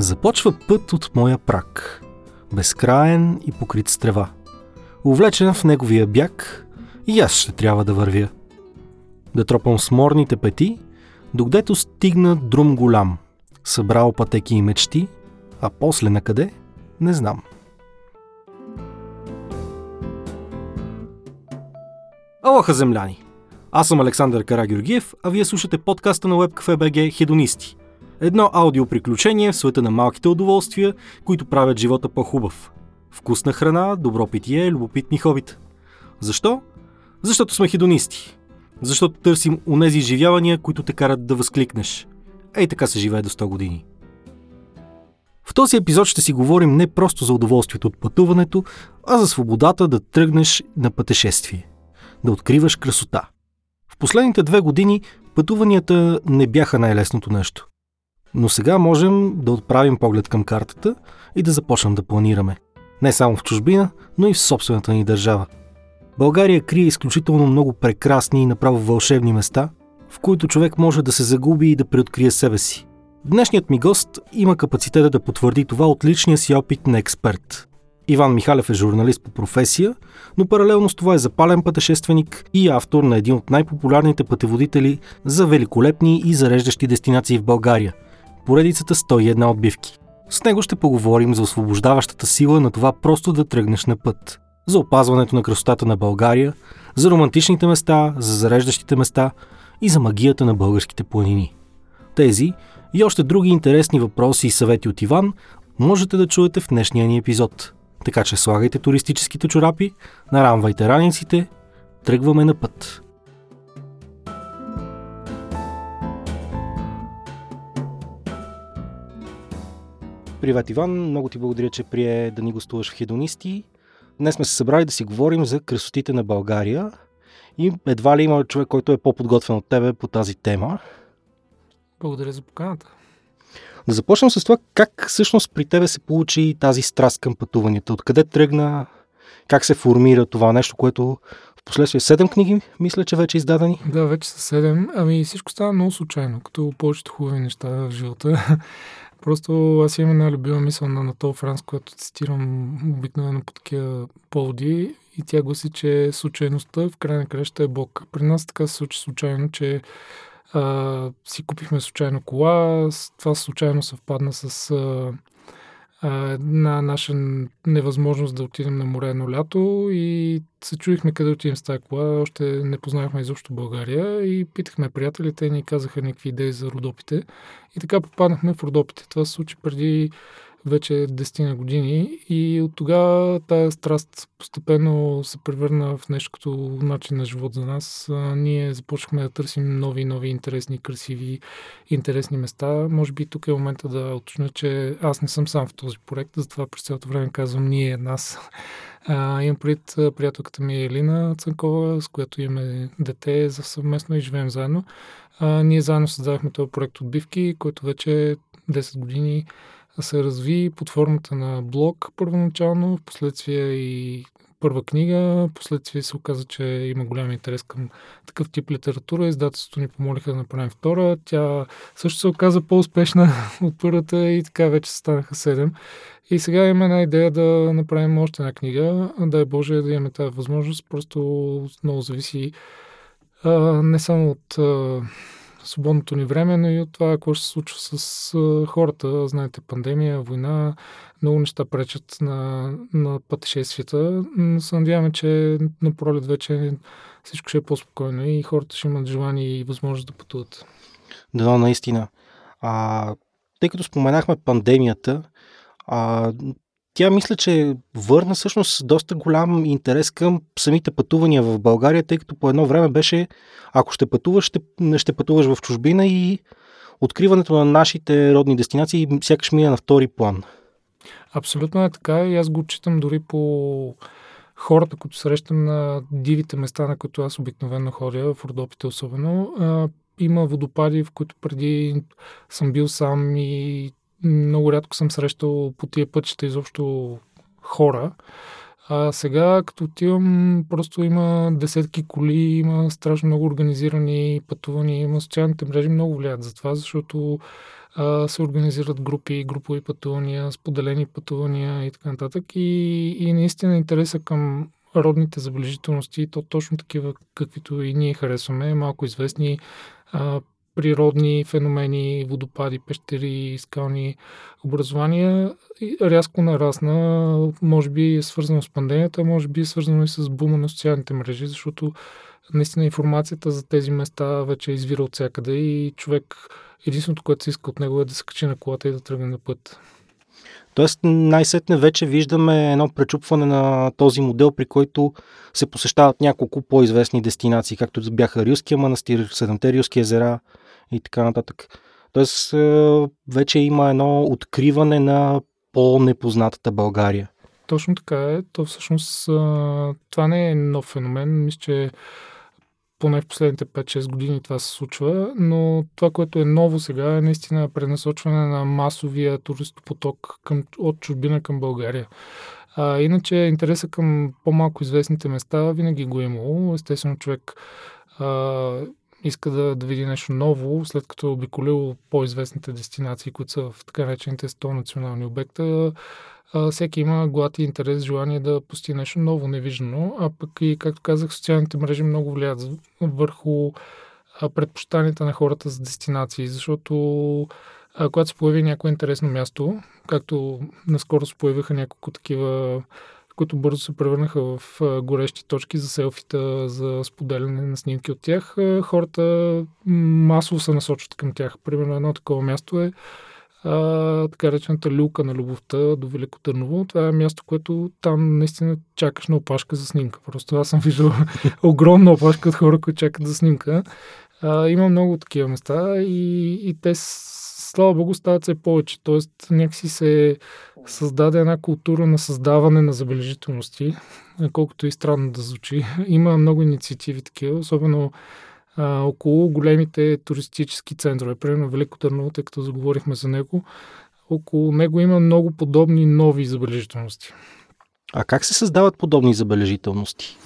Започва път от моя прак. Безкраен и покрит с трева. Увлечен в неговия бяг, и аз ще трябва да вървя. Да тропам сморните пети, докъдето стигна друм голям. Събрал пътеки и мечти, а после на къде – не знам. Алоха, земляни! Аз съм Александър Карагюргиев, а вие слушате подкаста на WebCafe.bg Хедонисти. Едно аудиоприключение в света на малките удоволствия, които правят живота по-хубав. Вкусна храна, добро питие, любопитни хобита. Защо? Защото сме хедонисти. Защото търсим унези изживявания, които те карат да възкликнеш. Ей така се живее до 100 години. В този епизод ще си говорим не просто за удоволствието от пътуването, а за свободата да тръгнеш на пътешествие. Да откриваш красота. В последните две години пътуванията не бяха най-лесното нещо. Но сега можем да отправим поглед към картата и да започнем да планираме. Не само в чужбина, но и в собствената ни държава. България крие изключително много прекрасни и направо вълшебни места, в които човек може да се загуби и да преоткрие себе си. Днешният ми гост има капацитета да потвърди това от личния си опит на експерт. Иван Михалев е журналист по професия, но паралелно с това е запален пътешественик и автор на един от най-популярните пътеводители за великолепни и зареждащи дестинации в България – поредицата 101 отбивки. С него ще поговорим за освобождаващата сила на това просто да тръгнеш на път, за опазването на красотата на България, за романтичните места, за зареждащите места и за магията на българските планини. Тези и още други интересни въпроси и съвети от Иван можете да чуете в днешния ни епизод. Така че слагайте туристическите чорапи, нарамвайте раниците, тръгваме на път. Привет, Иван. Много ти благодаря, че прие да ни гостуваш в Хедонисти. Днес сме се събрали да си говорим за красотите на България и едва ли има човек, който е по-подготвен от тебе по тази тема. Благодаря за поканата. Да започнем с това как всъщност при тебе се получи тази страст към пътуванията. Откъде тръгна, как се формира това нещо, което в последствие седем книги, мисля, че вече издадени? Да, вече са седем. Ами всичко става много случайно, като повечето хубави неща в живота. Просто аз имам една любима мисъл на Нато Франс, която цитирам обикновено по такива поводи и тя гласи, че случайността в край на краща е Бог. При нас така се случи случайно, че а, си купихме случайно кола, това случайно съвпадна с а, една наша невъзможност да отидем на море едно лято и се чуихме къде отидем с тази кола. Още не познавахме изобщо България и питахме приятелите и ни казаха някакви идеи за родопите. И така попаднахме в родопите. Това се случи преди вече 10 на години и от тогава тази страст постепенно се превърна в нещо като начин на живот за нас. Ние започнахме да търсим нови, нови, интересни, красиви, интересни места. Може би тук е момента да уточня, че аз не съм сам в този проект, затова през цялото време казвам ние, нас. А, имам пред приятелката ми Елина Цанкова, с която имаме дете за съвместно и живеем заедно. А, ние заедно създадахме този проект Отбивки, който вече 10 години се разви под формата на блог първоначално, в последствие и първа книга, последствие се оказа, че има голям интерес към такъв тип литература. Издателството ни помолиха да направим втора. Тя също се оказа по-успешна от първата и така вече станаха седем. И сега имаме една идея да направим още една книга. Дай Боже да имаме тази възможност. Просто много зависи а, не само от а, свободното ни време, но и от това, какво ще се случва с хората. Знаете, пандемия, война, много неща пречат на, на пътешествията. Но се надяваме, че на пролет вече всичко ще е по-спокойно и хората ще имат желание и възможност да пътуват. Да, наистина. А, тъй като споменахме пандемията, а, тя мисля, че върна всъщност доста голям интерес към самите пътувания в България, тъй като по едно време беше, ако ще пътуваш, ще, ще пътуваш в чужбина и откриването на нашите родни дестинации сякаш мина на втори план. Абсолютно е така и аз го читам дори по хората, които срещам на дивите места, на които аз обикновено ходя, в Родопите особено. Има водопади, в които преди съм бил сам и много рядко съм срещал по тия пътища изобщо хора. А сега, като отивам, просто има десетки коли, има страшно много организирани пътувания, има социалните мрежи много влияят за това, защото а, се организират групи, групови пътувания, споделени пътувания и така нататък. И, и наистина интереса към родните забележителности, то точно такива, каквито и ние харесваме, малко известни а, природни феномени, водопади, пещери, скални образования, рязко нарасна. Може би е свързано с пандемията, може би е свързано и с бума на социалните мрежи, защото наистина информацията за тези места вече е извира от всякъде и човек единственото, което се иска от него е да се качи на колата и да тръгне на път. Тоест най-сетне вече виждаме едно пречупване на този модел, при който се посещават няколко по-известни дестинации, както бяха Рилския манастир, Седемте Рилски езера и така нататък. Тоест е, вече има едно откриване на по-непознатата България. Точно така е. То всъщност това не е нов феномен. Мисля, че поне в последните 5-6 години това се случва, но това, което е ново сега е наистина пренасочване на масовия туристопоток към, от чужбина към България. А, иначе интереса към по-малко известните места винаги го е имало. Естествено, човек а, иска да, да види нещо ново, след като е обиколил по-известните дестинации, които са в така наречените 100 национални обекта всеки има глад и интерес, желание да постигне нещо ново, невиждано, а пък и, както казах, социалните мрежи много влияят върху предпочитанията на хората за дестинации, защото а, когато се появи някое интересно място, както наскоро се появиха няколко такива, които бързо се превърнаха в горещи точки за селфита, за споделяне на снимки от тях, хората масово се насочват към тях. Примерно едно такова място е а, така речената люка на любовта до Велико Търново. Това е място, което там наистина чакаш на опашка за снимка. Просто аз съм виждал огромна опашка от хора, които чакат за снимка. А, има много такива места и, и те, слава богу, стават все повече. Тоест, някакси се създаде една култура на създаване на забележителности, колкото и странно да звучи. Има много инициативи такива, особено а, около големите туристически центрове. Примерно Велико Търново, тъй като заговорихме за него, около него има много подобни нови забележителности. А как се създават подобни забележителности?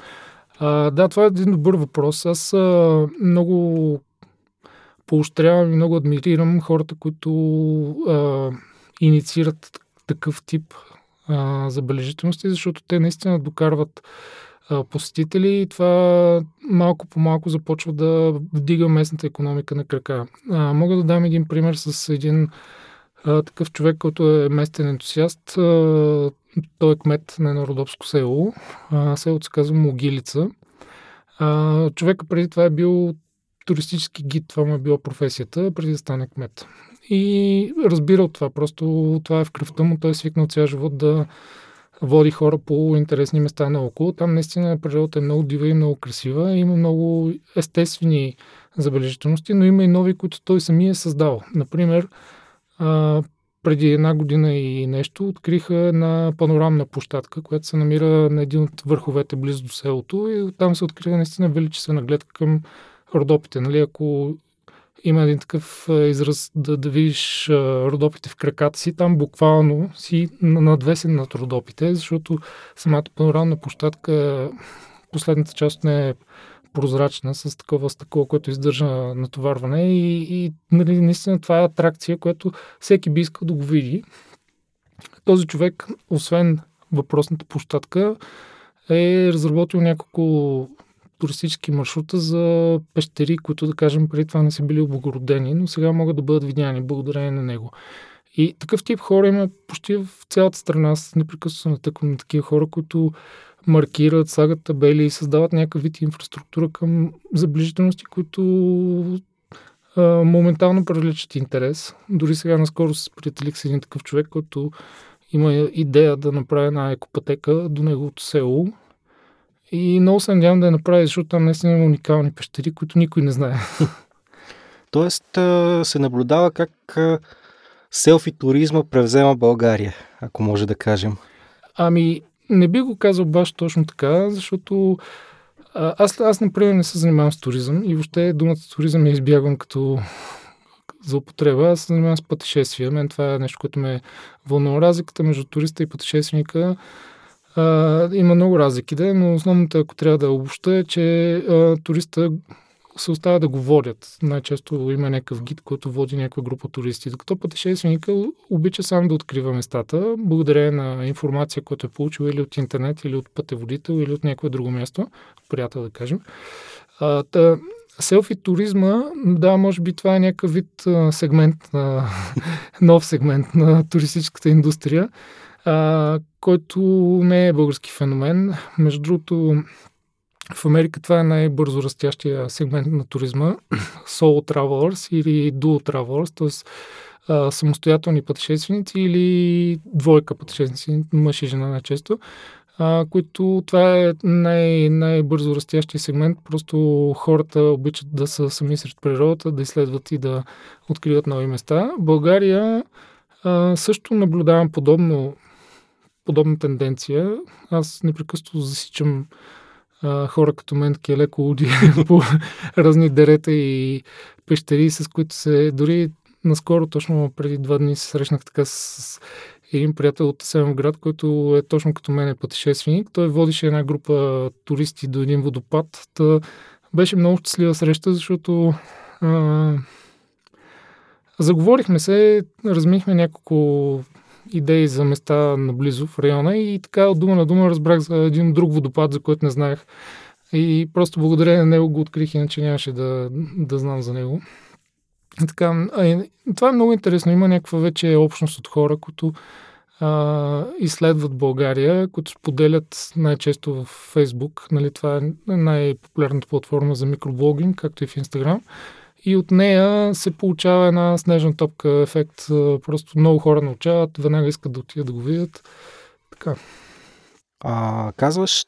А, да, това е един добър въпрос. Аз а, много поощрявам и много адмирирам хората, които а, инициират такъв тип а, забележителности, защото те наистина докарват посетители и това малко по малко започва да вдига местната економика на крака. А, мога да дам един пример с един а, такъв човек, който е местен ентусиаст. А, той е кмет на едно родопско село. А, селото се казва Могилица. А, човека преди това е бил туристически гид, това му е била професията, преди да стане кмет. И разбира от това, просто това е в кръвта му, той е свикнал цял живот да води хора по интересни места наоколо. Там наистина природата е много дива и много красива. Има много естествени забележителности, но има и нови, които той самия е създал. Например, преди една година и нещо откриха една панорамна площадка, която се намира на един от върховете близо до селото и там се открива наистина величествена гледка към Родопите. Нали? Ако има един такъв израз да, да видиш родопите в краката си, там буквално си надвесен над родопите, защото самата панорамна площадка, последната част не е прозрачна, с такова стъкло, което издържа натоварване и, и нали, наистина това е атракция, която всеки би искал да го види. Този човек, освен въпросната площадка, е разработил няколко туристически маршрута за пещери, които, да кажем, преди това не са били облагородени, но сега могат да бъдат видяни благодарение на него. И такъв тип хора има почти в цялата страна. Аз непрекъснато се натъквам на такива хора, които маркират, слагат табели и създават някакъв вид инфраструктура към заближителности, които а, моментално привличат интерес. Дори сега наскоро се приятелих с един такъв човек, който има идея да направи една екопатека до неговото село, и много се надявам да я направи, защото там наистина има уникални пещери, които никой не знае. Тоест се наблюдава как селфи туризма превзема България, ако може да кажем. Ами, не би го казал баш точно така, защото аз, аз например, не се занимавам с туризъм и въобще думата туризъм я избягвам като за употреба. Аз се занимавам с пътешествия. Мен това е нещо, което ме вълнува. Разликата между туриста и пътешественика А, има много разлики, да, но основното, ако трябва да обобща, е, че а, туриста се остава да го водят. Най-често има някакъв гид, който води някаква група туристи. Докато пътешественика обича сам да открива местата, благодарение на информация, която е получил или от интернет, или от пътеводител, или от някое друго място, приятел да кажем. А, та, селфи туризма, да, може би това е някакъв вид а, сегмент, а, нов сегмент на туристическата индустрия, а, който не е български феномен. Между другото, в Америка това е най-бързо растящия сегмент на туризма. Solo travelers или dual travelers, т.е. самостоятелни пътешественици или двойка пътешественици, мъж и жена най-често, които това е най- най-бързо растящия сегмент. Просто хората обичат да са сами сред природата, да изследват и да откриват нови места. България също наблюдавам подобно, подобна тенденция. Аз непрекъснато засичам а, хора като мен, леко луди по разни дерета и пещери, с които се дори наскоро, точно преди два дни се срещнах така с един приятел от град, който е точно като мен е пътешественик. Той водише една група туристи до един водопад. Та беше много щастлива среща, защото а, заговорихме се, размихме няколко идеи за места наблизо в района и така от дума на дума разбрах за един друг водопад, за който не знаех. И просто благодарение на него го открих, иначе нямаше да, да знам за него. И така, това е много интересно. Има някаква вече общност от хора, които а, изследват България, които споделят най-често в Фейсбук. Нали, това е най-популярната платформа за микроблогинг, както и в Инстаграм и от нея се получава една снежна топка ефект. Просто много хора научават, веднага искат да отидат да го видят. Така. А, казваш,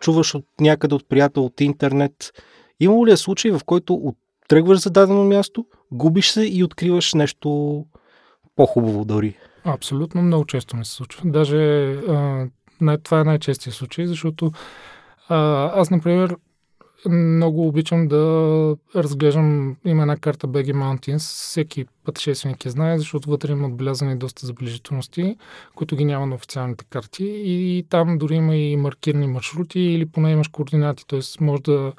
чуваш от някъде от приятел от интернет. Има ли е случай, в който тръгваш за дадено място, губиш се и откриваш нещо по-хубаво дори? Абсолютно много често ми се случва. Даже а, това е най-честия случай, защото а, аз, например, много обичам да разглеждам, има една карта BG Mountains, всеки пътешественик я знае, защото вътре има отбелязани доста забележителности, които ги няма на официалните карти и там дори има и маркирани маршрути или поне имаш координати, т.е. може да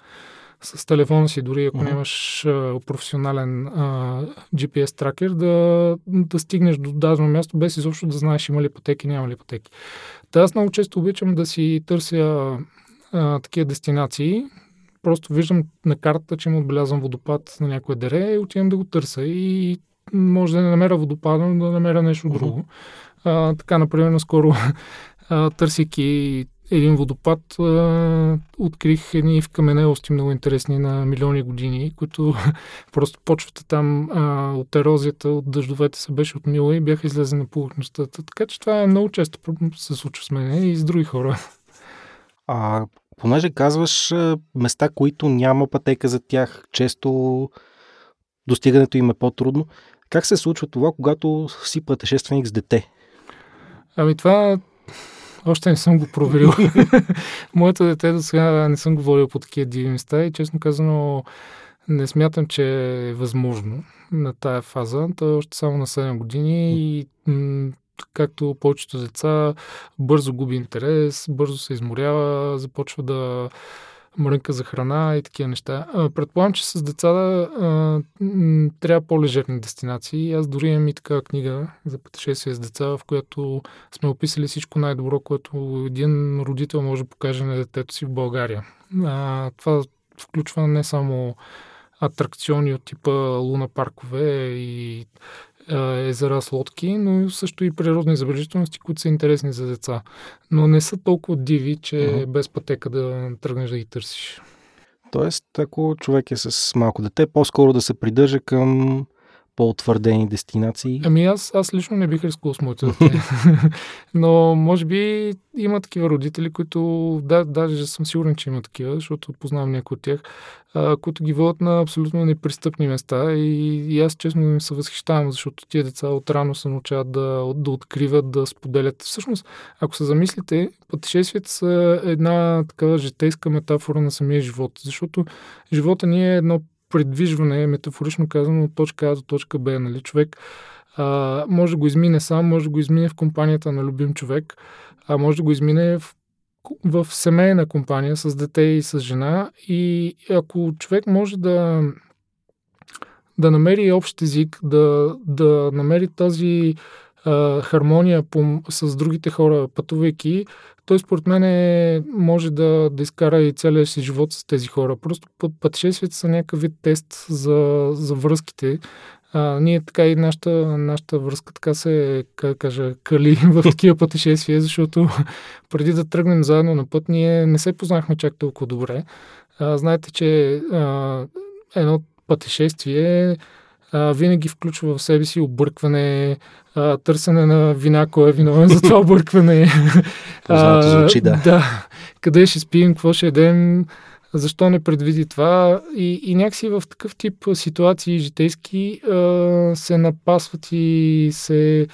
с телефона си, дори ако mm-hmm. нямаш а, професионален а, GPS тракер, да, да стигнеш до дадено място, без изобщо да знаеш има ли пътеки, няма ли пътеки. Та аз много често обичам да си търся а, такива дестинации, Просто виждам на картата, че има отбелязан водопад на някое дере и отивам да го търся. И може да не намеря водопада, но да намеря нещо uh-huh. друго. А, така, например, наскоро търсики един водопад, а, открих едни в каменелости много интересни на милиони години, които просто почвата там а, от ерозията, от дъждовете се беше отмила и бяха излезени на повърхността. Така че това е много често се случва с мен и с други хора. А понеже казваш места, които няма пътека за тях, често достигането им е по-трудно. Как се случва това, когато си пътешественик с дете? Ами това още не съм го проверил. Моето дете до сега не съм говорил по такива диви места и честно казано не смятам, че е възможно на тая фаза. Той е още само на 7 години и м- както повечето деца, бързо губи интерес, бързо се изморява, започва да мрънка за храна и такива неща. Предполагам, че с деца да, трябва по-лежерни дестинации. Аз дори имам и такава книга за пътешествие с деца, в която сме описали всичко най-добро, което един родител може да покаже на детето си в България. А, това включва не само атракциони от типа луна паркове и езера с лодки, но също и природни забележителности, които са интересни за деца. Но не са толкова диви, че uh-huh. без пътека да тръгнеш да ги търсиш. Тоест, ако човек е с малко дете, по-скоро да се придържа към по-утвърдени дестинации? Ами аз, аз лично не бих рискувал с моите дете. Но може би има такива родители, които, да, даже съм сигурен, че има такива, защото познавам някои от тях, а, които ги водят на абсолютно непристъпни места и, и аз честно им се възхищавам, защото тия деца отрано се научават да, да откриват, да споделят. Всъщност, ако се замислите, пътешествията са една такава житейска метафора на самия живот, защото живота ни е едно придвижване, метафорично казано, от точка А до точка Б. Нали? Човек а, може да го измине сам, може да го измине в компанията на любим човек. а може да го измине в, в семейна компания с дете и с жена. И ако човек може да, да намери общ език, да, да намери тази хармония по, с другите хора, пътувайки, той според мен е, може да, да изкара и целия си живот с тези хора. Просто пътешествията са някакъв вид тест за, за връзките. А, ние така и нашата, нашата връзка така се, как кажа, кали в такива пътешествия, защото преди да тръгнем заедно на път, ние не се познахме чак толкова добре. А, знаете, че а, едно пътешествие а, винаги включва в себе си объркване, а, търсене на вина, кой е виновен за това объркване. Познато звучи, да. да. Къде ще спим, какво ще едем, защо не предвиди това. И, и някакси в такъв тип ситуации житейски а, се напасват и се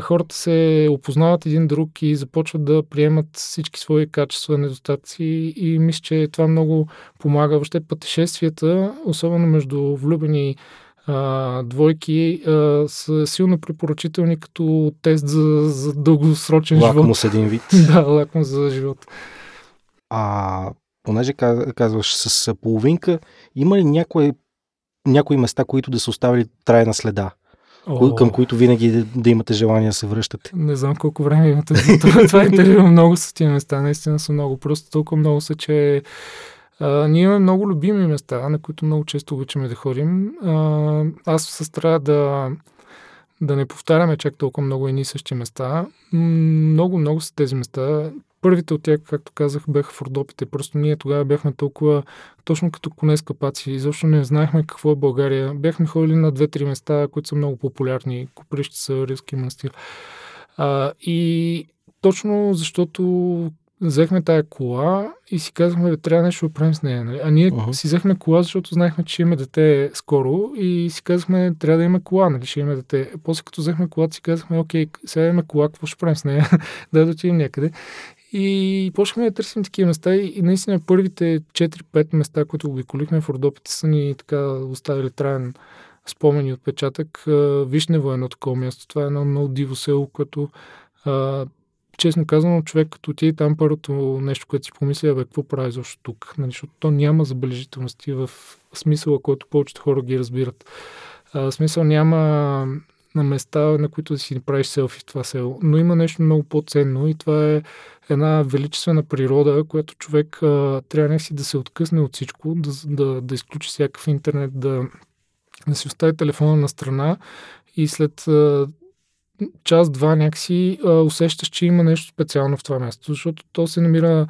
хората се опознават един друг и започват да приемат всички свои качества, недостатъци и мисля, че това много помага. Въобще пътешествията, особено между влюбени а, двойки а, са силно препоръчителни като тест за, за дългосрочен лакмус живот. Лакмус един вид. да, лакмус за живот. А понеже казваш с половинка, има ли някои, някои места, които да са оставили трайна следа? О, към които винаги да, да имате желание да се връщате. Не знам колко време имате за това. това интервю. Много са тия места. Наистина са много. Просто толкова много са, че а, ние имаме много любими места, на които много често обичаме да ходим. А, аз се старая да, да не повтаряме чак толкова много едни и същи места. Много, много са тези места. Първите от тях, както казах, бяха в Родопите. Просто ние тогава бяхме толкова точно като коне с капаци. Изобщо не знаехме какво е България. Бяхме ходили на две-три места, които са много популярни. са Рилски манастир. А, и точно защото взехме тая кола и си казахме, да трябва нещо да правим с нея. Нали? А ние uh-huh. си взехме кола, защото знаехме, че имаме дете скоро и си казахме, трябва да имаме кола, нали? ще имаме дете. После като взехме колата, си казахме, окей, сега имаме кола, какво ще правим с нея? да, да отидем някъде. И почнахме да търсим такива места и, и наистина първите 4-5 места, които обиколихме в Родопите са ни така оставили траен спомен и отпечатък. Вишнево е едно такова място. Това е едно много диво село, което а, честно казано, човек като отиде там, първото нещо, което си помисля е, бе, какво прави защо тук? Нали, защото то няма забележителности в смисъла, който повечето хора ги разбират. А, смисъл няма на места, на които да си направиш селфи в това село. Но има нещо много по-ценно и това е една величествена природа, която човек а, трябва някакси да се откъсне от всичко, да, да, да изключи всякакъв интернет, да, да си остави телефона на страна и след а, час-два някакси а, усещаш, че има нещо специално в това място, защото то се намира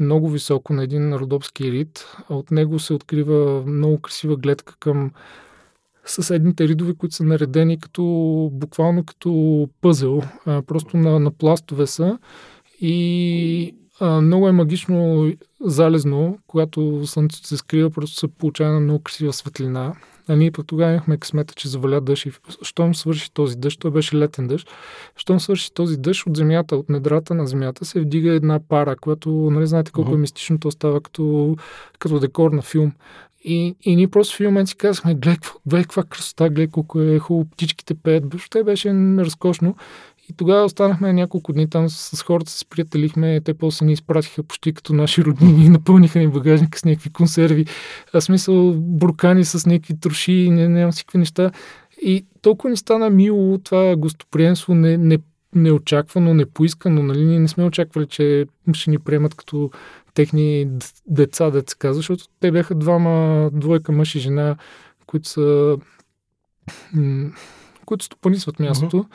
много високо на един родопски рид. От него се открива много красива гледка към съседните ридове, които са наредени като, буквално като пъзел. А, просто на, на пластове са. И а, много е магично залезно, когато слънцето се скрива, просто се получава на много красива светлина. А ние пък тогава имахме късмета, че заваля дъжд и щом свърши този дъжд, той беше летен дъжд, щом свърши този дъжд от земята, от недрата на земята се вдига една пара, която, нали знаете колко uh-huh. е мистично, то става като, като декор на филм. И, и ние просто в един момент си казахме, гледай, каква красота, гледай колко е хубаво, птичките пеят. Въобще беше разкошно. И тогава останахме няколко дни там с, хората, се сприятелихме. Те после ни изпратиха почти като наши роднини напълниха ни багажника с някакви консерви. А смисъл буркани с някакви троши, не, нямам всякакви неща. И толкова ни стана мило това гостоприемство, не, не, неочаквано, непоискано. Нали? Ние не сме очаквали, че ще ни приемат като техни деца, деца казва, защото те бяха двама, двойка мъж и жена, които са които стопанисват мястото. Mm-hmm.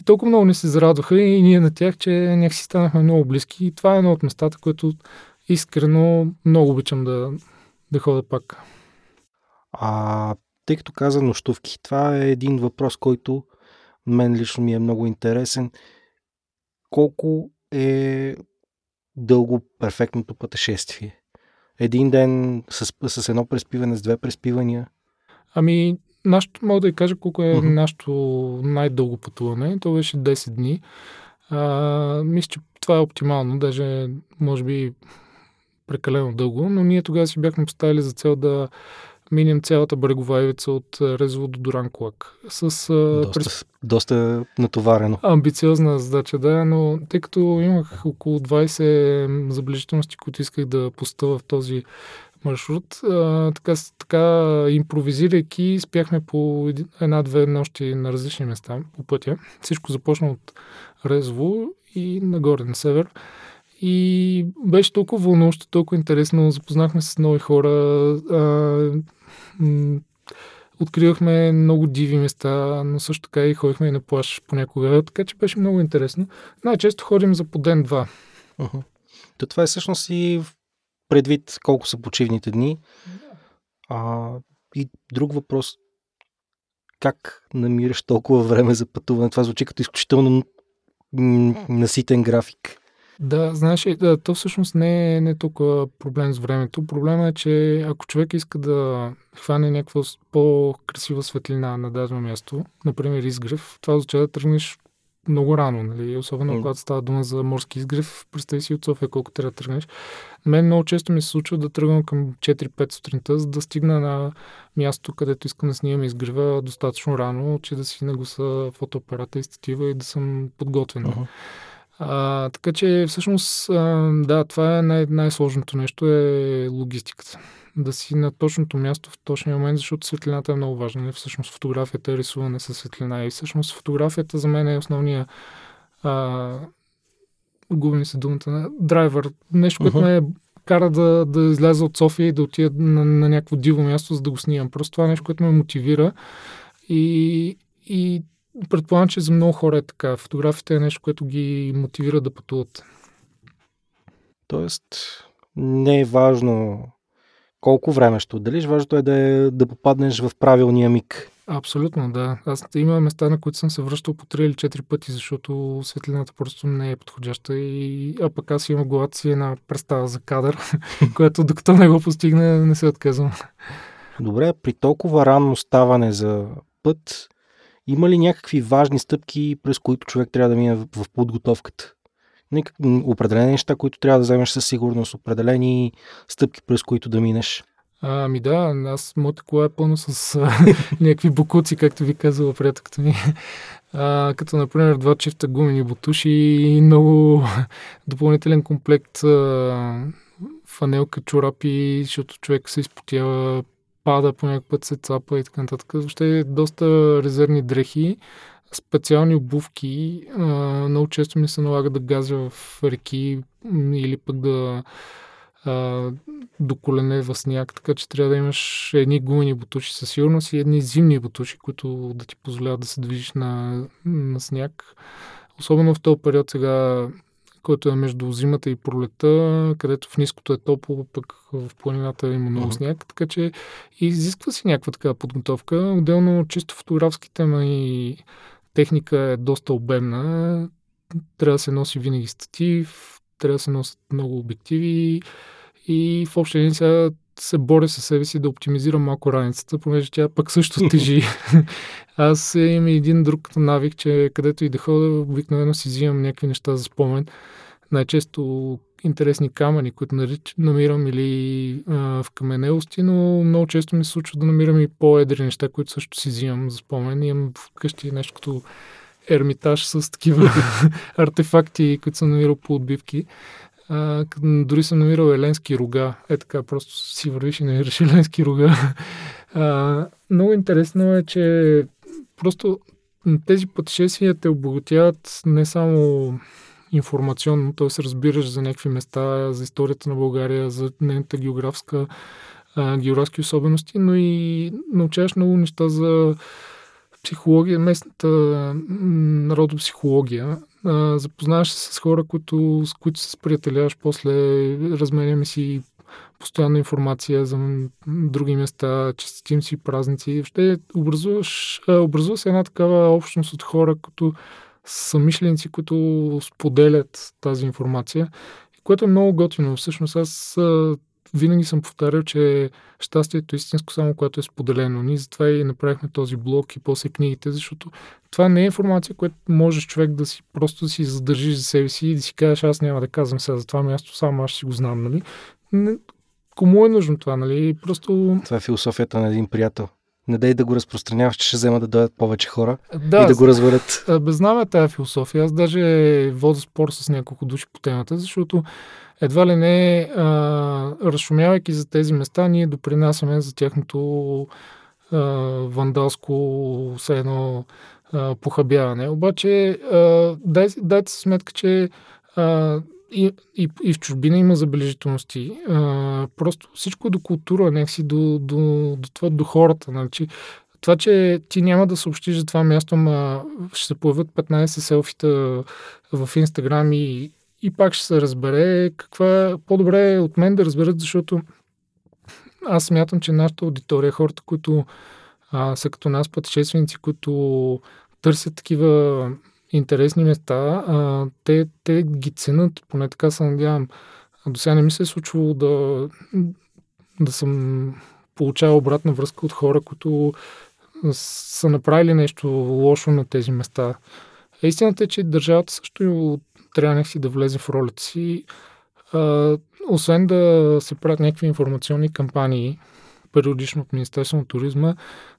И толкова много не се зарадваха и ние на тях, че някакси станахме много близки. И това е едно от местата, което искрено много обичам да, да ходя пак. А тъй като каза нощувки, това е един въпрос, който мен лично ми е много интересен. Колко е дълго перфектното пътешествие? Един ден с, с едно преспиване, с две преспивания? Ами, нашото, мога да ви кажа колко е uh-huh. нашето най-дълго пътуване. То беше 10 дни. А, мисля, че това е оптимално, даже може би прекалено дълго, но ние тогава си бяхме поставили за цел да минем цялата брегова ивица от Резово до Дуранкулак. С, доста, през... доста натоварено. Амбициозна задача, да, но тъй като имах около 20 заближителности, които исках да поставя в този маршрут, а, така, така импровизирайки, спяхме по една-две нощи на различни места по пътя. Всичко започна от Резово и нагоре на север. И беше толкова вълнуващо, толкова интересно. Запознахме се с нови хора. А, м- откривахме много диви места, но също така и ходихме и на плаш понякога, така че беше много интересно. Най-често ходим за по ден-два. Uh-huh. То това е всъщност и предвид колко са почивните дни. А, и друг въпрос. Как намираш толкова време за пътуване? Това звучи като изключително наситен график. Да, знаеш, да, то всъщност не е не толкова проблем с времето. Проблема е, че ако човек иска да хване някаква по-красива светлина на дадено място, например изгрев, това означава да тръгнеш много рано, нали? особено mm. когато става дума за морски изгрев. Представи си от София колко трябва да тръгнеш. Мен много често ми се случва да тръгвам към 4-5 сутринта, за да стигна на място, където искам да снимам изгрева достатъчно рано, че да си нагласа фотоапарата и статива и да съм подготвен. Uh-huh. А, така че всъщност, а, да, това е най- най-сложното нещо е логистиката. Да си на точното място в точния момент, защото светлината е много важна. Не? Всъщност фотографията е рисуване със светлина и всъщност фотографията за мен е основния а, губим се думата на драйвер. Нещо, което uh-huh. ме кара да, да изляза от София и да отида на, на някакво диво място, за да го снимам. Просто това е нещо, което ме мотивира и, и Предполагам, че за много хора е така. Фотографията е нещо, което ги мотивира да пътуват. Тоест, не е важно колко време ще отделиш, важното е да, е да попаднеш в правилния миг. Абсолютно, да. Аз има места, на които съм се връщал по 3 или 4 пъти, защото светлината просто не е подходяща. И... А пък аз имам главата си една представа за кадър, която докато не го постигне, не се отказвам. Добре, при толкова ранно ставане за път, има ли някакви важни стъпки, през които човек трябва да мине в, в подготовката? Определени неща, които трябва да вземеш със сигурност, определени стъпки, през които да минеш. Ами да, аз моята кола е пълно с някакви букуци, както ви казала приятелката ми. А, като, например, два чифта гумени бутуши и много допълнителен комплект а, фанелка, чорапи, защото човек се изпотява пада, по някакъв път се цапа и така нататък. Въобще е доста резервни дрехи, специални обувки. А, много често ми се налага да газя в реки или пък да а, до колене в сняг, така че трябва да имаш едни гумени бутуши със сигурност и едни зимни бутуши, които да ти позволяват да се движиш на, на сняг. Особено в този период сега който е между зимата и пролета, където в ниското е топло, пък в планината има много uh-huh. сняг, така че изисква си някаква така подготовка. Отделно чисто фотографските и техника е доста обемна. Трябва да се носи винаги статив, трябва да се носят много обективи и в общи линии сега се боря със себе си да оптимизирам малко раницата, понеже тя пък също тежи. Аз имам един друг навик, че където и да ходя, обикновено си взимам някакви неща за спомен. Най-често интересни камъни, които намирам или а, в каменелости, но много често ми се случва да намирам и по-едри неща, които също си взимам за спомен. Имам вкъщи нещо като ермитаж с такива артефакти, които съм намирал по отбивки. А, дори съм намирал еленски рога. Е така, просто си вървиш и намираш еленски рога. А, много интересно е, че просто тези пътешествия те обогатяват не само информационно, т.е. разбираш за някакви места, за историята на България, за нейната географска, географски особености, но и научаваш много неща за психология, местната народопсихология. А, запознаваш се с хора, които, с които се сприятеляваш, после разменяме си постоянна информация за други места, честитим си празници. Въобще образуваш, образува се една такава общност от хора, като самишленици, които споделят тази информация, което е много готино. Всъщност аз винаги съм повтарял, че щастието е истинско само когато е споделено. Ние затова и направихме този блог и после книгите, защото това не е информация, която можеш човек да си просто да си задържиш за себе си и да си кажеш, аз няма да казвам сега за това място, само аз ще го знам, нали? кому е нужно това, нали? Просто... Това е философията на един приятел. Не дай да го разпространяваш, че ще взема да дойдат повече хора да, и да го развалят. Беззнаме тази философия. Аз даже водя спор с няколко души по темата, защото едва ли не, а, разшумявайки за тези места, ние допринасяме за тяхното а, вандалско, все едно а, похабяване. Обаче, а, дай, дайте сметка, че а, и, и, и в чужбина има забележителности. А, просто всичко е до култура, някакси до, до, до това, до хората. Значи, това, че ти няма да съобщиш за това място, ма ще се появят 15 селфита в Инстаграм и, и пак ще се разбере каква е по-добре от мен да разберат, защото аз смятам, че нашата аудитория, хората, които а, са като нас пътешественици, които търсят такива интересни места, а, те, те ги ценят, поне така се надявам. До сега не ми се е случвало да, да съм получавал обратна връзка от хора, които са направили нещо лошо на тези места. Истината е, че държавата също трябва си да влезе в ролята си. Освен да се правят някакви информационни кампании, периодично от Министерство на туризма,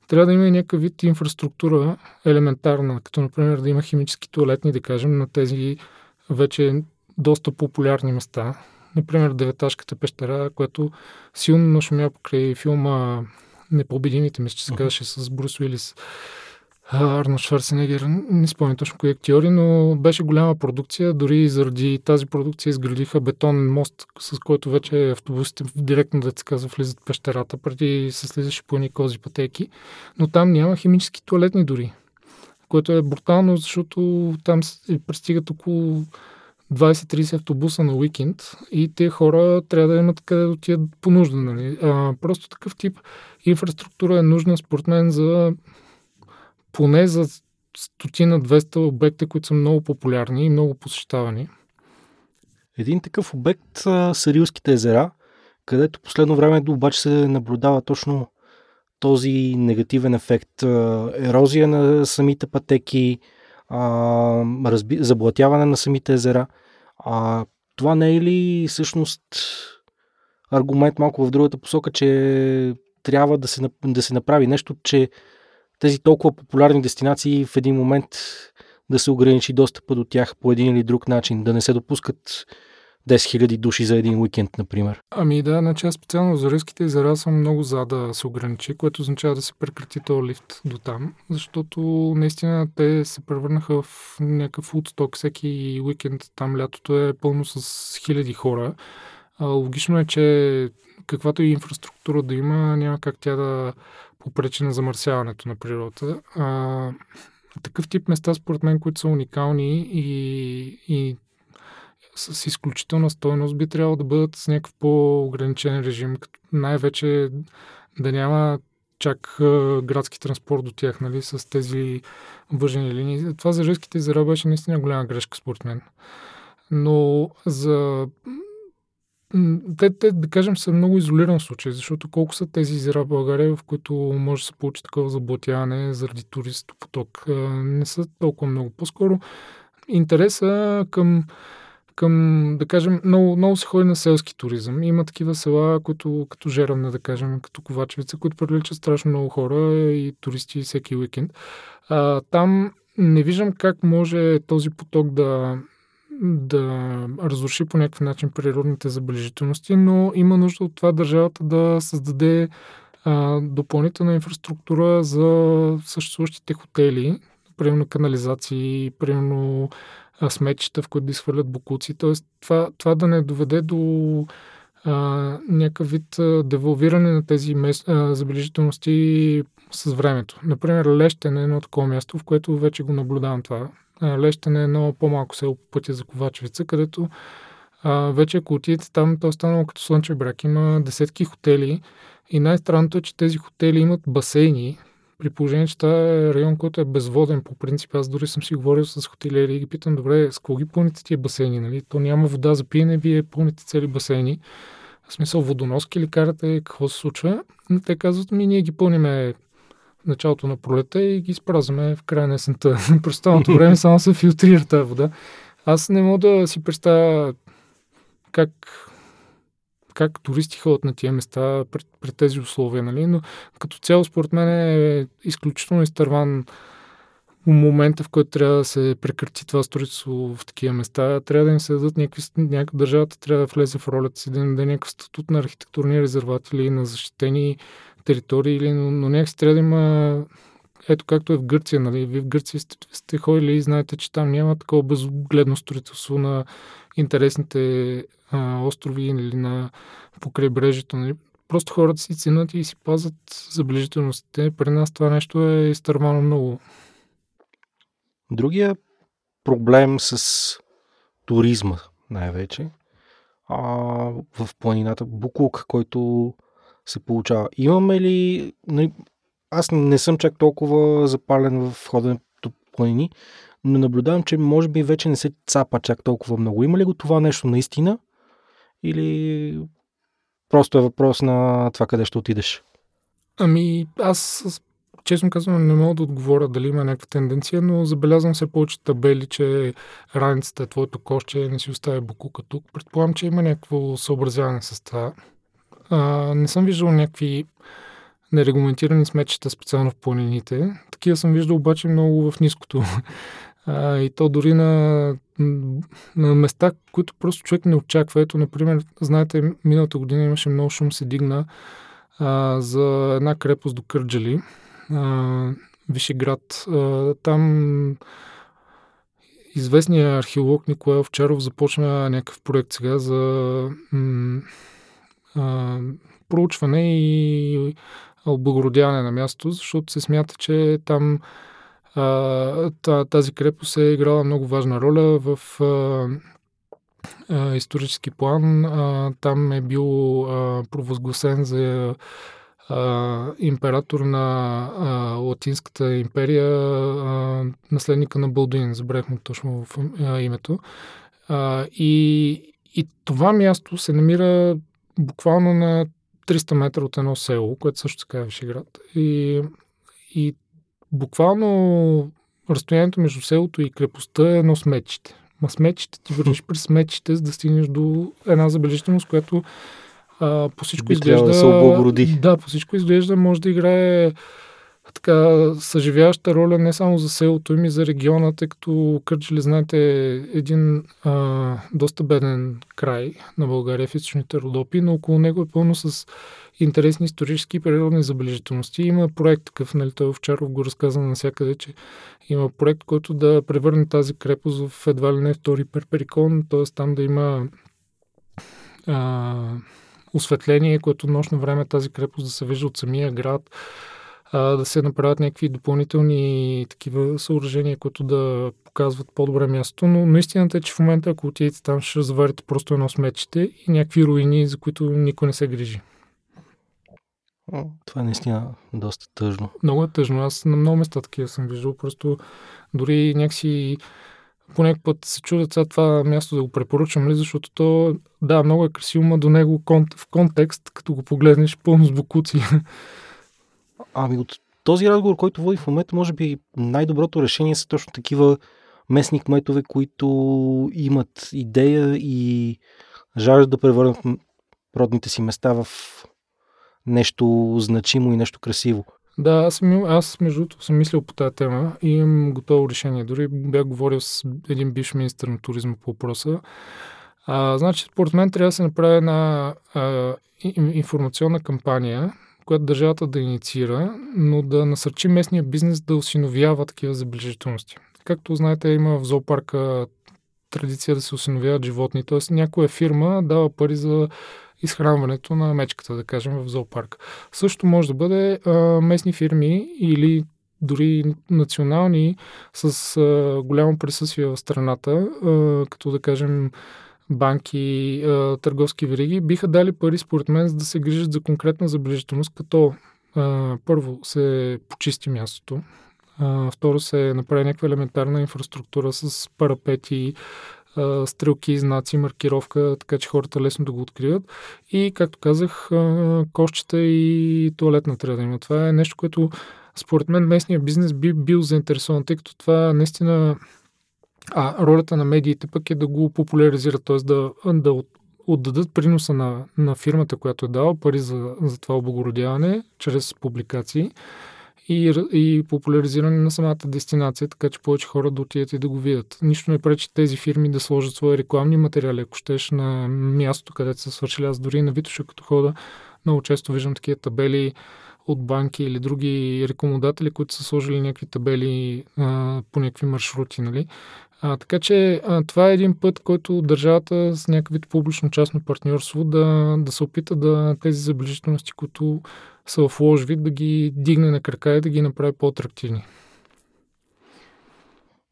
трябва да има някакъв вид инфраструктура елементарна, като например да има химически туалетни, да кажем, на тези вече доста популярни места. Например, Деветашката пещера, което силно нашумя покрай филма Непобедимите, мисля, че се казваше с Брус Уилис. Арно Шварценегер, не спомням точно кои актьори, но беше голяма продукция. Дори заради тази продукция изградиха бетонен мост, с който вече автобусите директно, да се казва, влизат в пещерата, преди се слизаше по едни кози пътеки. Но там няма химически туалетни дори, което е брутално, защото там пристигат около 20-30 автобуса на уикенд и те хора трябва да имат къде да отидат по нужда. Нали? А, просто такъв тип инфраструктура е нужна според мен за поне за стотина 200 обекта, които са много популярни и много посещавани. Един такъв обект са Рилските езера, където последно време обаче се наблюдава точно този негативен ефект. Ерозия на самите пътеки, заблатяване на самите езера. А, това не е ли всъщност аргумент малко в другата посока, че трябва да се, да се направи нещо, че тези толкова популярни дестинации в един момент да се ограничи достъпа до тях по един или друг начин, да не се допускат 10 000 души за един уикенд, например. Ами да, значи аз специално за риските езера съм много за да се ограничи, което означава да се прекрати този лифт до там, защото наистина те се превърнаха в някакъв утсток всеки уикенд, там лятото е пълно с хиляди хора. Логично е, че каквато и инфраструктура да има, няма как тя да попречи на замърсяването на природата. А, такъв тип места, според мен, които са уникални и, и с изключителна стойност, би трябвало да бъдат с някакъв по-ограничен режим, като най-вече да няма чак градски транспорт до тях, нали, с тези въжени линии. Това за жеските езера беше наистина голяма грешка, според мен. Но за те, те, да кажем, са много изолиран случай, защото колко са тези езера в България, в които може да се получи такова заблатяване заради туристопоток. Не са толкова много. По-скоро интереса към, към да кажем, много, много се ходи на селски туризъм. Има такива села, които като Жерамне, да кажем, като Ковачевица, които привличат страшно много хора и туристи всеки уикенд. А, там не виждам как може този поток да, да разруши по някакъв начин природните забележителности, но има нужда от това държавата да създаде а, допълнителна инфраструктура за съществуващите хотели, примерно канализации, примерно сметчета, в които да изхвърлят букуци. Тоест това, това да не доведе до а, някакъв вид а, девалвиране на тези мес, а, забележителности с времето. Например, Лещен е едно такова място, в което вече го наблюдавам това. Лещане е едно по-малко село по пътя за Ковачевица, където а, вече ако отидете там, то е станало като Слънчев брак. Има десетки хотели и най-странното е, че тези хотели имат басейни, при положение, че това е район, който е безводен по принцип. Аз дори съм си говорил с хотелиери и ги питам, добре, с кого ги пълните тия басейни? Нали? То няма вода за пиене, вие пълните цели басейни. В смисъл водоноски ли карате, какво се случва? Те казват ми, ние ги пълниме началото на пролета и ги изпразваме в края на есента. През останалото време само се филтрира тази вода. Аз не мога да си представя как как туристи ходят на тия места при, при тези условия, нали? но като цяло според мен е изключително изтърван момента, в който трябва да се прекрати това строителство в такива места, трябва да им се дадат някакви, някаква държавата трябва да влезе в ролята си, да им даде някакъв статут на архитектурни резервати или на защитени територии, или, но, но някакси трябва да има ето както е в Гърция, нали? Вие в Гърция сте, сте ходили и знаете, че там няма такова безогледно строителство на интересните а, острови или на покрайбрежието. Нали? Просто хората си ценят и си пазят забележителностите. При нас това нещо е изтървано много. Другия проблем с туризма най-вече а, в планината, буклук, който се получава. Имаме ли... Нали, аз не съм чак толкова запален в ходенето планини, но наблюдавам, че може би вече не се цапа чак толкова много. Има ли го това нещо наистина? Или просто е въпрос на това къде ще отидеш? Ами, аз честно казвам, не мога да отговоря дали има някаква тенденция, но забелязвам се повече табели, че раницата е твоето коще, не си оставя букука тук. Предполагам, че има някакво съобразяване с това. А, не съм виждал някакви нерегламентирани сметчета специално в планините. Такива съм виждал обаче много в ниското. А, и то дори на, на места, които просто човек не очаква. Ето, например, знаете, миналата година имаше много шум се дигна а, за една крепост до Кърджали а, Вишеград. А, там известният археолог Николай Овчаров започна някакъв проект сега за м- проучване и облагородяване на място, защото се смята, че там а, тази крепост е играла много важна роля в а, а, исторически план. А, там е бил а, провъзгласен за а, император на а, Латинската империя, а, наследника на Балдуин, забравих му точно в а, името. А, и, и това място се намира буквално на 300 метра от едно село, което също така е Вишеград. И, и буквално разстоянието между селото и крепостта е едно смечите. Ма смечите ти вървиш през смечите, за да стигнеш до една забележителност, която а, по всичко Би изглежда... Да, се облагороди. Да, по всичко изглежда може да играе така съживяваща роля не само за селото им и за региона, тъй като Кърджили, знаете, е един а, доста беден край на България в източните Родопи, но около него е пълно с интересни исторически и природни забележителности. Има проект такъв, нали, той Овчаров го разказа навсякъде, че има проект, който да превърне тази крепост в едва ли не втори перперикон, т.е. там да има а, осветление, което нощно време тази крепост да се вижда от самия град, а, да се направят някакви допълнителни такива съоръжения, които да показват по-добре място, но, но истината е, че в момента, ако отидете там, ще заварите просто едно смечите и някакви руини, за които никой не се грижи. Това е наистина доста тъжно. Много е тъжно. Аз на много места такива съм виждал. Просто дори някакси по някакъв път се чудят сега това място да го препоръчам ли, защото то, да, много е красиво, но до него в контекст, като го погледнеш, пълно с букуци. Ами от този разговор, който води в момента, може би най-доброто решение са точно такива местни кметове, които имат идея и жаждат да превърнат родните си места в нещо значимо и нещо красиво. Да, аз, аз между другото съм мислил по тази тема и имам готово решение. Дори бях говорил с един бивш министр на туризма по въпроса. А, значи, според мен трябва да се направи една а, информационна кампания, която държавата да инициира, но да насърчи местния бизнес да осиновява такива забележителности. Както знаете, има в зоопарка традиция да се осиновяват животни. Тоест някоя фирма дава пари за изхранването на мечката, да кажем, в зоопарк. Също може да бъде а, местни фирми или дори национални с а, голямо присъствие в страната, а, като да кажем банки, търговски вериги, биха дали пари, според мен, за да се грижат за конкретна забележителност, като първо се почисти мястото, второ се направи някаква елементарна инфраструктура с парапети, стрелки, знаци, маркировка, така че хората лесно да го откриват. И, както казах, кошчета и туалетна трябва да има. Това е нещо, което според мен местния бизнес би бил заинтересован, тъй като това наистина а ролята на медиите пък е да го популяризират, т.е. да, да отдадат приноса на, на фирмата, която е дала пари за, за това облагородяване, чрез публикации и, и популяризиране на самата дестинация, така че повече хора да отидат и да го видят. Нищо не пречи тези фирми да сложат свои рекламни материали, ако щеш на мястото, където са свършили. Аз дори на Витоша, като хода, много често виждам такива табели от банки или други рекомодатели, които са сложили някакви табели а, по някакви маршрути. Нали? А, така че а, това е един път, който държавата с някакъв вид публично-частно партньорство да, да се опита да тези забележителности, които са в лош вид, да ги дигне на крака и да ги направи по-атрактивни.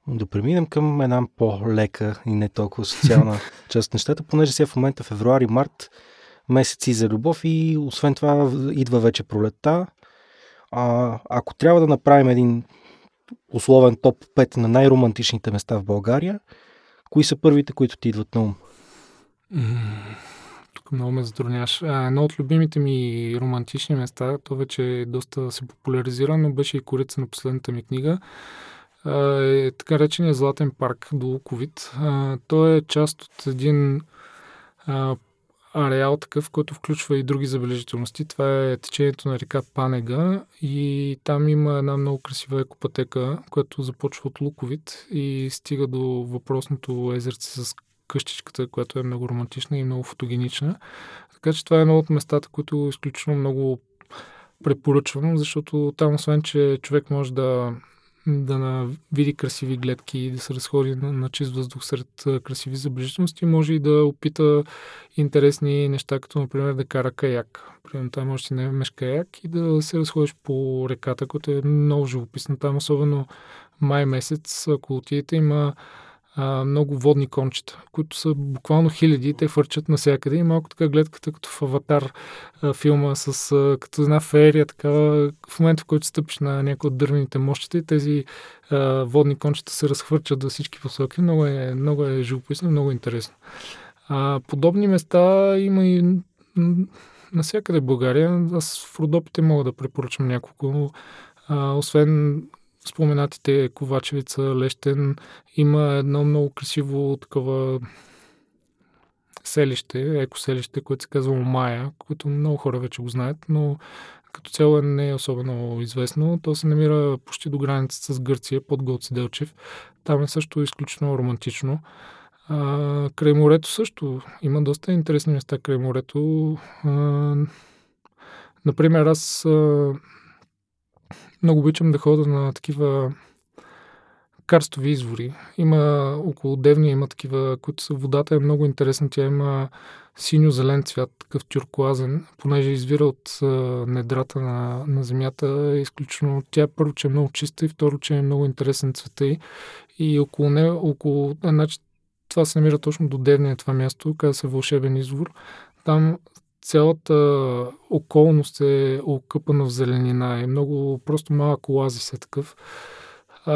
Да преминем към една по-лека и не толкова социална част от нещата, понеже сега в момента февруари-март месеци за любов и освен това идва вече пролетта. А, ако трябва да направим един условен топ 5 на най-романтичните места в България, кои са първите, които ти идват на ум? Тук много ме затрудняш. Едно от любимите ми романтични места, то вече доста се популяризира, но беше и корица на последната ми книга, е така речения Златен парк до Луковит. Той е част от един ареал такъв, който включва и други забележителности. Това е течението на река Панега и там има една много красива екопатека, която започва от Луковит и стига до въпросното езерце с къщичката, която е много романтична и много фотогенична. Така че това е едно от местата, които изключително много препоръчвам, защото там, освен, че човек може да да види красиви гледки и да се разходи на, на чист въздух сред красиви забележителности, може и да опита интересни неща, като например да кара каяк. Примерно там може да си наемеш каяк и да се разходиш по реката, която е много живописна. Там особено май месец, ако отидете, има а, много водни кончета, които са буквално хиляди, те фърчат навсякъде и малко така гледката като в аватар а, филма с а, като една ферия, така в момента в който стъпиш на някои от дървените мощите, тези а, водни кончета се разхвърчат във всички посоки. Много е, много е живописно, много е интересно. А, подобни места има и навсякъде в България. Аз в Родопите мога да препоръчам няколко. А, освен споменатите Ковачевица, Лещен, има едно много красиво такова селище, екоселище, което се казва Мая, което много хора вече го знаят, но като цяло не е особено известно. То се намира почти до границата с Гърция, под Голци Делчев. Там е също изключително романтично. А, край морето също има доста интересни места край морето. А, например, аз а, много обичам да хода на такива карстови извори. Има около Девния има такива, които са, водата е много интересна. Тя има синьо-зелен цвят, такъв тюркуазен, понеже извира от а, недрата на, на земята. Изключително, тя първо, че е много чиста и второ, че е много интересен цвета и, и около не, около, значи, това се намира точно до Девния това място, каза се Вълшебен извор. Там цялата околност е окъпана в зеленина. Е много просто малък оазис е такъв. А,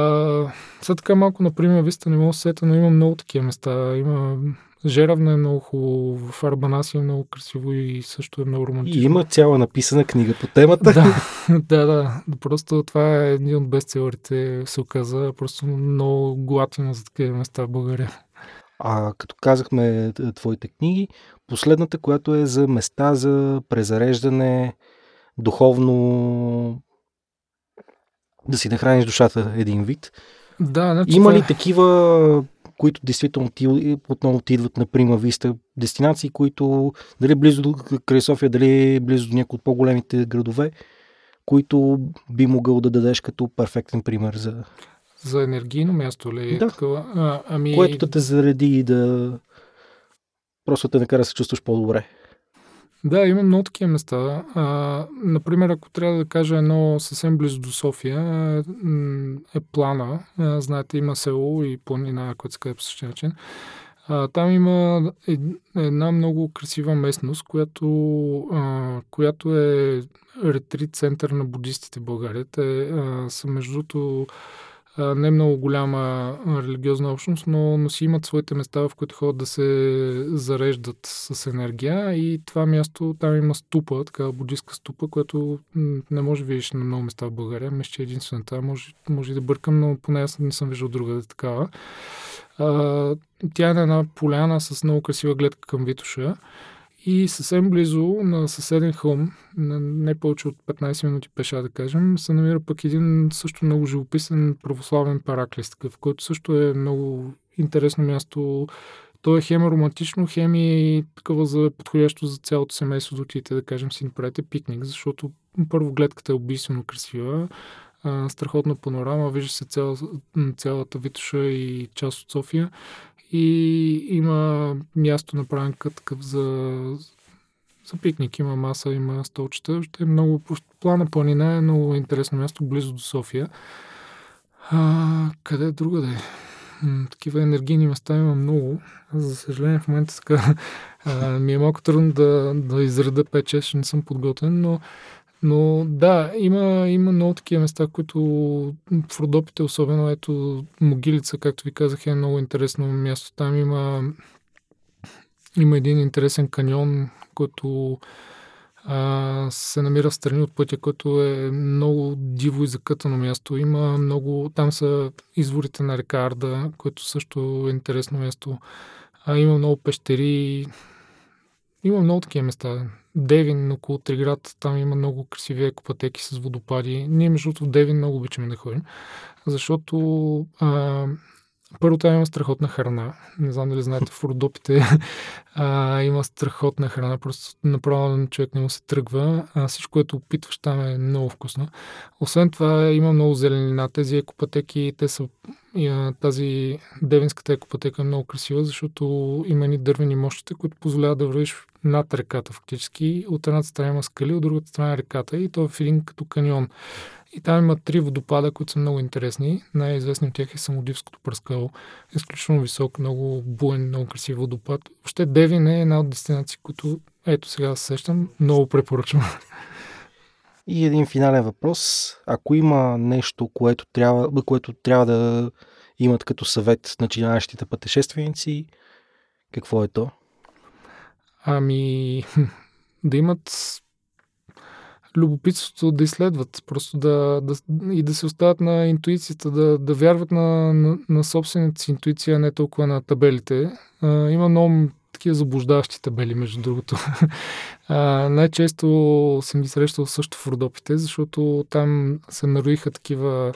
са така малко, например, виста не мога да сета, но има много такива места. Има Жеравна е много хубаво, в Арбанаси е много красиво и също е много романтично. И има цяла написана книга по темата. да, да, да. Просто това е един от бестселерите, се оказа. Просто много глатина за такива места в България. А като казахме твоите книги, последната, която е за места за презареждане, духовно да си нахраниш душата един вид. Да, значи Има ли това... такива, които действително ти, отново ти идват на Прима Виста, дестинации, които дали близо до край София, дали близо до някои от по-големите градове, които би могъл да дадеш като перфектен пример за... За енергийно място ли? Да. Такова? А, ами... Което да те зареди и да просто те накара да се чувстваш по-добре. Да, има много такива места. А, например, ако трябва да кажа едно съвсем близо до София, е Плана. А, знаете, има село и планина, което се казва по същия начин. А, там има една много красива местност, която, а, която е ретрит център на буддистите в България. Те а, са между другото не много голяма религиозна общност, но, но си имат своите места, в които ходят да се зареждат с енергия и това място, там има ступа, така буддистка ступа, която не може да видиш на много места в България. Мисля, че е единствената. Може, може да бъркам, но поне аз не съм виждал друга да такава. А, тя е на една поляна с много красива гледка към Витоша. И съвсем близо на съседен хълм, на не повече от 15 минути пеша да кажем, се намира пък един също много живописен православен параклис, такъв, който също е много интересно място. То е хем романтично, хем и такова за подходящо за цялото семейство да отидете, да кажем, си направите пикник, защото първо гледката е убийствено красива, страхотна панорама, вижда се цяла, цялата Витоша и част от София и има място направен такъв за, за пикник. Има маса, има столчета. Ще е много... Плана планина е много интересно място, близо до София. А, къде друга да е? Такива енергийни места има много. За съжаление в момента така, ми е малко трудно да, да изреда 5-6, не съм подготвен, но но да, има, има много такива места, които в Родопите, особено ето Могилица, както ви казах, е много интересно място. Там има, има един интересен каньон, който а, се намира в страни от пътя, който е много диво и закътано място. Има много, там са изворите на река Арда, което също е интересно място. А, има много пещери, има много такива места. Девин, около Триград, там има много красиви екопатеки с водопади. Ние, между другото, в Девин много обичаме да ходим, защото първо там има страхотна храна. Не знам дали знаете, в Родопите а, има страхотна храна. Просто направо на човек не му се тръгва. А, всичко, което опитваш там е много вкусно. Освен това има много зеленина. Тези екопатеки, те са тази девинската екопатека е много красива, защото има ни дървени мощите, които позволяват да вървиш над реката фактически. От едната страна има скали, от другата страна е реката и то е в един като каньон. И там има три водопада, които са много интересни. Най-известни от тях е Самодивското пръскало. Изключително висок, много буен, много красив водопад. Въобще Девин е една от дестинации, които ето сега се сещам, много препоръчвам. И един финален въпрос. Ако има нещо, което трябва, което трябва да имат като съвет начинаещите пътешественици, какво е то? Ами, да имат любопитството да изследват, просто да, да, и да се остават на интуицията, да, да вярват на, на, на собствената си интуиция, не толкова на табелите. А, има много такива заблуждаващи табели, между другото. а, най-често съм ги срещал също в Родопите, защото там се нароиха такива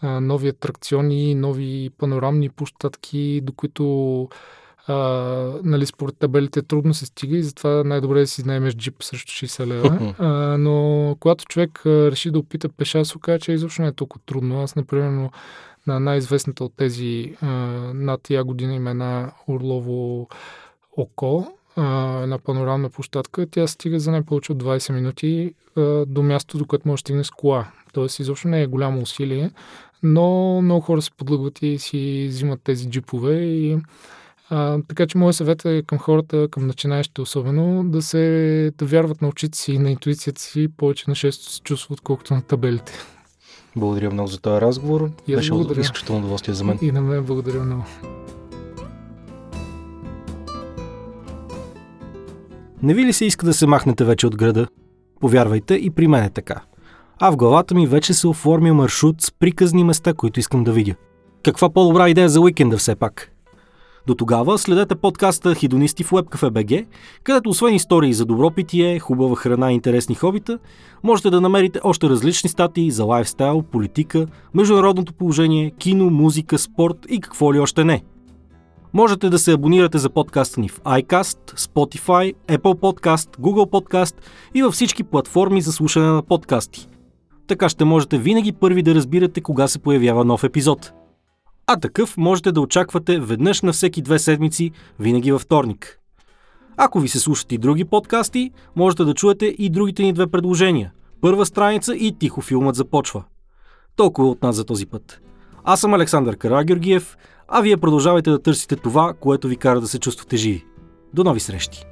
а, нови атракциони, нови панорамни площадки, до които а, нали, според табелите трудно се стига и затова най-добре е да си наймеш джип срещу 60 лева. А, но когато човек а, реши да опита пеша, се оказа, че изобщо не е толкова трудно. Аз, например, на най-известната от тези а, над я година има една Орлово око, а, една панорамна площадка, тя стига за не повече от 20 минути а, до място, до което може да стигне с кола. Тоест, изобщо не е голямо усилие, но много хора се подлъгват и си взимат тези джипове и а, така че моят съвет е към хората, към начинаещите особено, да се да вярват на очите си и на интуицията си повече на шесто се чувство, отколкото на табелите. Благодаря много за този разговор. И Беше изключително удоволствие за мен. И на мен благодаря много. Не ви ли се иска да се махнете вече от града? Повярвайте, и при мен е така. А в главата ми вече се оформя маршрут с приказни места, които искам да видя. Каква по-добра идея за уикенда все пак? До тогава следете подкаста Хидонисти в WebCafe.bg, където освен истории за добро питие, хубава храна и интересни хобита, можете да намерите още различни статии за лайфстайл, политика, международното положение, кино, музика, спорт и какво ли още не – Можете да се абонирате за подкаста ни в iCast, Spotify, Apple Podcast, Google Podcast и във всички платформи за слушане на подкасти. Така ще можете винаги първи да разбирате кога се появява нов епизод. А такъв можете да очаквате веднъж на всеки две седмици, винаги във вторник. Ако ви се слушат и други подкасти, можете да чуете и другите ни две предложения. Първа страница и тихо филмът започва. Толкова от нас за този път. Аз съм Александър Карагеоргиев, а вие продължавайте да търсите това, което ви кара да се чувствате живи. До нови срещи!